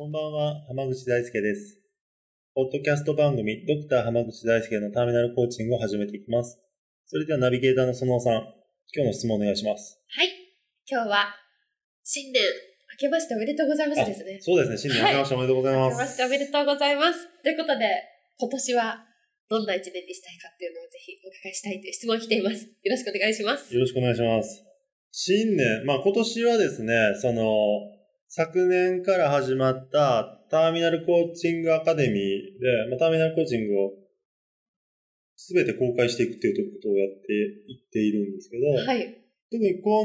こんばんは、浜口大輔です。ポッドキャスト番組、ドクター浜口大輔のターミナルコーチングを始めていきます。それではナビゲーターのそのおさん、今日の質問お願いします。はい。今日は、新年、明けましておめでとうございますですね。そうですね、新年明けましておめでとうござい明ます。けましておめでとうございます。ということで、今年はどんな一年にしたいかっていうのをぜひお伺いしたいという質問が来ています。よろしくお願いします。よろしくお願いします。新年、まあ今年はですね、その、昨年から始まったターミナルコーチングアカデミーで、まあ、ターミナルコーチングをすべて公開していくっていうことをやっていっているんですけど、はい。特にこ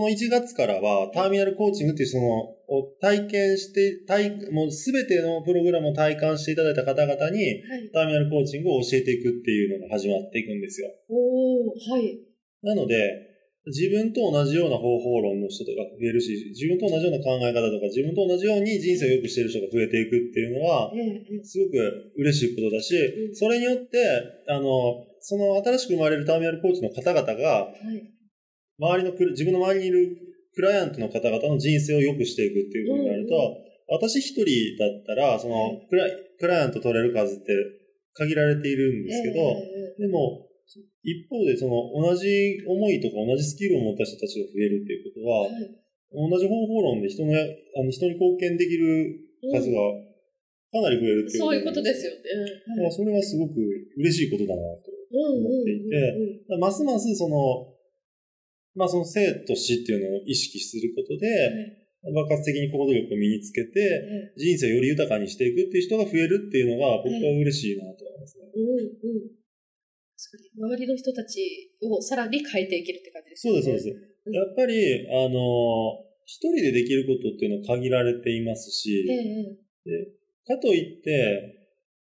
の1月からは、ターミナルコーチングっていうその、を体験して、体もうすべてのプログラムを体感していただいた方々に、はい。ターミナルコーチングを教えていくっていうのが始まっていくんですよ。おー、はい。なので、自分と同じような方法論の人とか増えるし、自分と同じような考え方とか、自分と同じように人生を良くしている人が増えていくっていうのは、ええ、すごく嬉しいことだしう、ん。それによって、あの、その新しく生まれるターミナルコーチの方々が、はい。周りの自分の周りにいるクライアントの方々の人生を良くしていくっていうふうになると、うん私一人だったら、そのクライ、クライアント取れる数って限られているんですけど、え。でも、一方でその同じ思いとか同じスキルを持った人たちが増えるっていうことは、えはい。同じ方法論で人のや、あの人に貢献できる数がかなり増えるっていうそういうことですよ。よね。だからそれはすごく嬉しいことだなと。うんうんうんっていてますますその、まあその生と死っていうのを意識することで、爆発的に行動力を身につけて、ええ人生をより豊かにしていくっていう人が増えるっていうのが僕は嬉しいなと思いますね。うんうん。周りの人たちをさらに変えていけるって感じですよね。そうです、そうです。やっぱり、あの、一人でできることっていうのは限られていますし、ええ。かといって、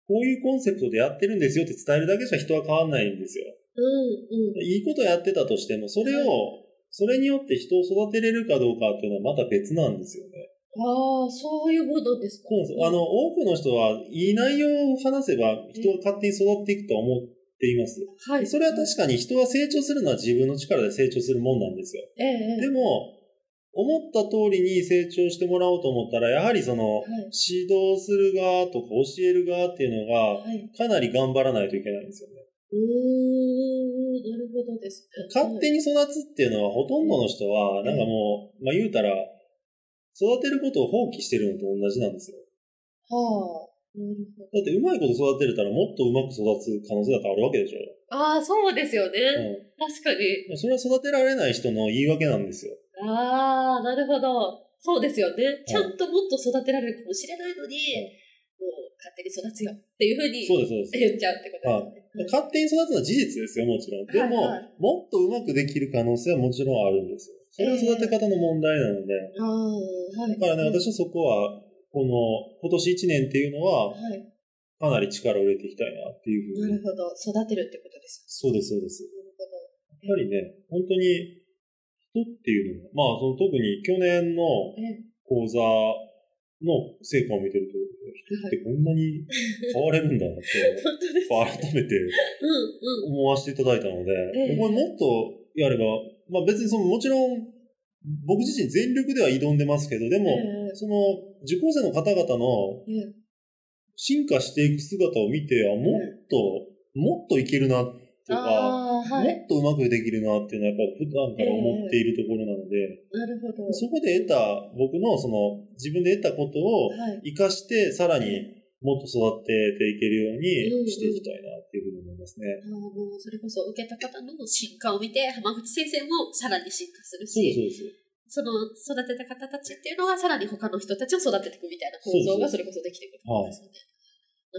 こういうコンセプトでやってるんですよって伝えるだけじゃ人は変わんないんですよ。うんうん。いいことやってたとしても、それを、それによって人を育てれるかどうかっていうのはまた別なんですよね。ああ、そういうものですか？そうなんです。あの、多くの人はいい内容を話せば人は勝手に育っていくと思っています。はい。それは確かに人は成長するのは自分の力で成長するもんなんですよ。ええ。でも、思った通りに成長してもらおうと思ったら、やはりその、はい。指導する側とか教える側っていうのが、はい。かなり頑張らないといけないんですよね。うーん、なるほどですね。勝手に育つっていうのは、ほとんどの人は、なんかもう、まあ言うたら、育てることを放棄してるのと同じなんですよ。はあ。だって、うまいこと育てれたら、もっとうまく育つ可能性だってあるわけでしょ。ああ、そうですよね。う確かに。ん。それは育てられない人の言い訳なんですよ。ああ、なるほど。そうですよね。ちゃんともっと育てられるかもしれないのに、もう勝手に育つよっていうふうに。言っちゃうってことですね。勝手に育つのは事実ですよ、もちろん。でも、はいはいもっとうまくできる可能性はもちろんあるんですよ。それは育て方の問題なので。だからね、私はそこは、この、今年1年っていうのは、はい。かなり力を入れていきたいなっていうふうに。なるほど。育てるってことですそうです、そうです。よ。なるほど。やっぱりね、本当に、人っていうのは、まあ、その特に去年のえ講座の成果を見てると、人ってこんなに変われるんだなって、本当です。改めて。思わせていただいたので、ええこれもっとやれば、まあ別にその、もちろん、僕自身全力では挑んでますけど、でも、ええその、受講生の方々のええ進化していく姿を見て、あ、もっと、もっといけるなとか、はい。もっとうまくできるなっていうのはやっぱ普段から思っているところなので、なるほど。そこで得た、僕のその、自分で得たことをはい。活かして、さらにもっと育てていけるよううんにしていきたいなっていうふうに思いますね。あのもうそれこそ受けた方の進化を見て、浜口先生もさらに進化するそうそうです。その育てた方たちっていうのがさらに他の人たちを育てていくみたいな構造がそれこそできてくるってことですよね。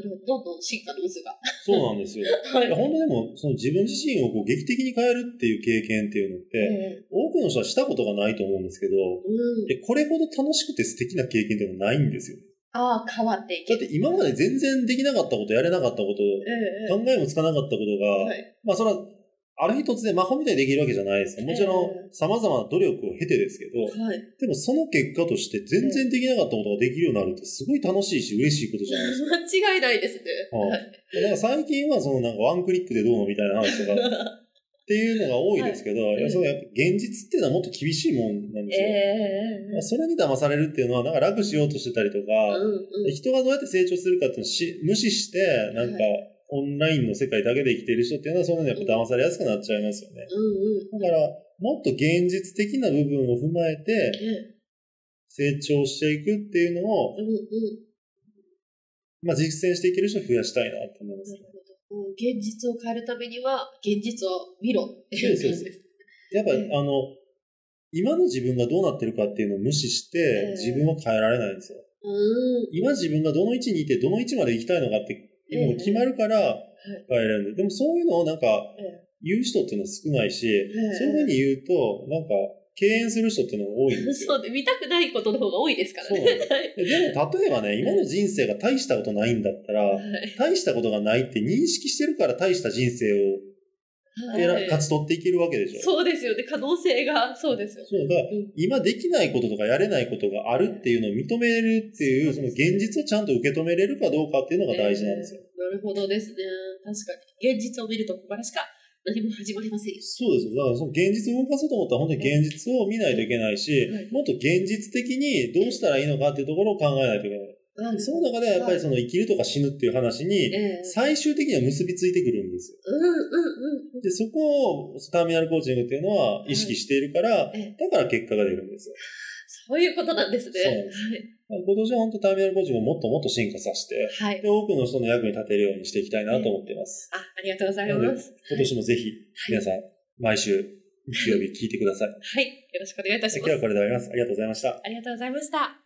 ど。どんどん進化の渦が。そうなんですよ。はい本当でも、その自分自身をこう劇的に変えるっていう経験っていうのって、ええ多くの人はしたことがないと思うんですけど、うん。えこれほど楽しくて素敵な経験っていうのはないんですよ。ああ、変わっていける。だって今まで全然できなかったこと、やれなかったこと、ええ考えもつかなかったことが、はい。まあそれは、ある日突然魔法みたいにできるわけじゃないですよ。もちろえん、様々な努力を経てですけど、はい。でもその結果として全然できなかったことができるようになるってすごい楽しいし嬉しいことじゃないですか。間違いないですね。はいはい。だから最近はそのなんかワンクリックでどうのみたいな話とかっていうのが多いですけど、はいいやそのやっぱ現実っていうのはもっと厳しいもんなんですよ。ええまあそれに騙されるっていうのはなんか楽しようとしてたりとか、うんうん。人がどうやって成長するかっていうのをし無視して、なんかはオンラインの世界だけで生きている人っていうのはそういうのにやっぱ騙されやすくなっちゃいますよね。うんうん。だから、もっと現実的な部分を踏まえてええ成長していくっていうのを、うんうん。まあ、実践していける人を増やしたいなと思いますなる。ほど。もう現実を変えるためには、現実を見ろっていう感じです。やっぱ、ええあの、今の自分がどうなってるかっていうのを無視してええ、自分を変えられないんですよ。うん。今自分がどの位置にいて、どの位置まで行きたいのかっていう決まるから変えれる。んで、でもそういうのをなんかええ。言う人っていうのは少ないし、えそういうふうに言うと、なんか敬遠する人っていうのが多いんですよ。そうで、見たくないことの方が多いですからね。で ででも例えばね、今の人生が大したことないんだったら、はい。大したことがないって認識してるから大した人生を勝ち取っていけるわけでしょ。そうですよね。可能性が、そうですよ。そうだ今できないこととかやれないことがあるっていうのを認めるっていう、その現実をちゃんと受け止めれるかどうかっていうのが大事なんですよ。えーなるほどですね。確かに。現実を見るとこからしか何も始まりませんよ。そうですよ。だからその現実を動かそうと思ったら本当に現実を見ないといけないしはい、もっと現実的にどうしたらいいのかっていうところを考えないといけない。はいその中でやっぱりその生きるとか死ぬっていう話にええ最終的には結びついてくるんですよ。うんうんうん。で、そこをターミナルコーチングっていうのは意識しているから、ええだから結果が出るんですよ。そういうことなんですね。そうです今年は本当ターミナルコーチングをもっともっと進化させて、はい。はいで、。多くの人の役に立てるようにしていきたいなと思っています。あ、ありがとうございます。今年もぜひ、皆さん、毎週、日曜日聞いてください。はい。よろしくお願いいたし今日はます。これで終わります。ありがとうございました。ありがとうございました。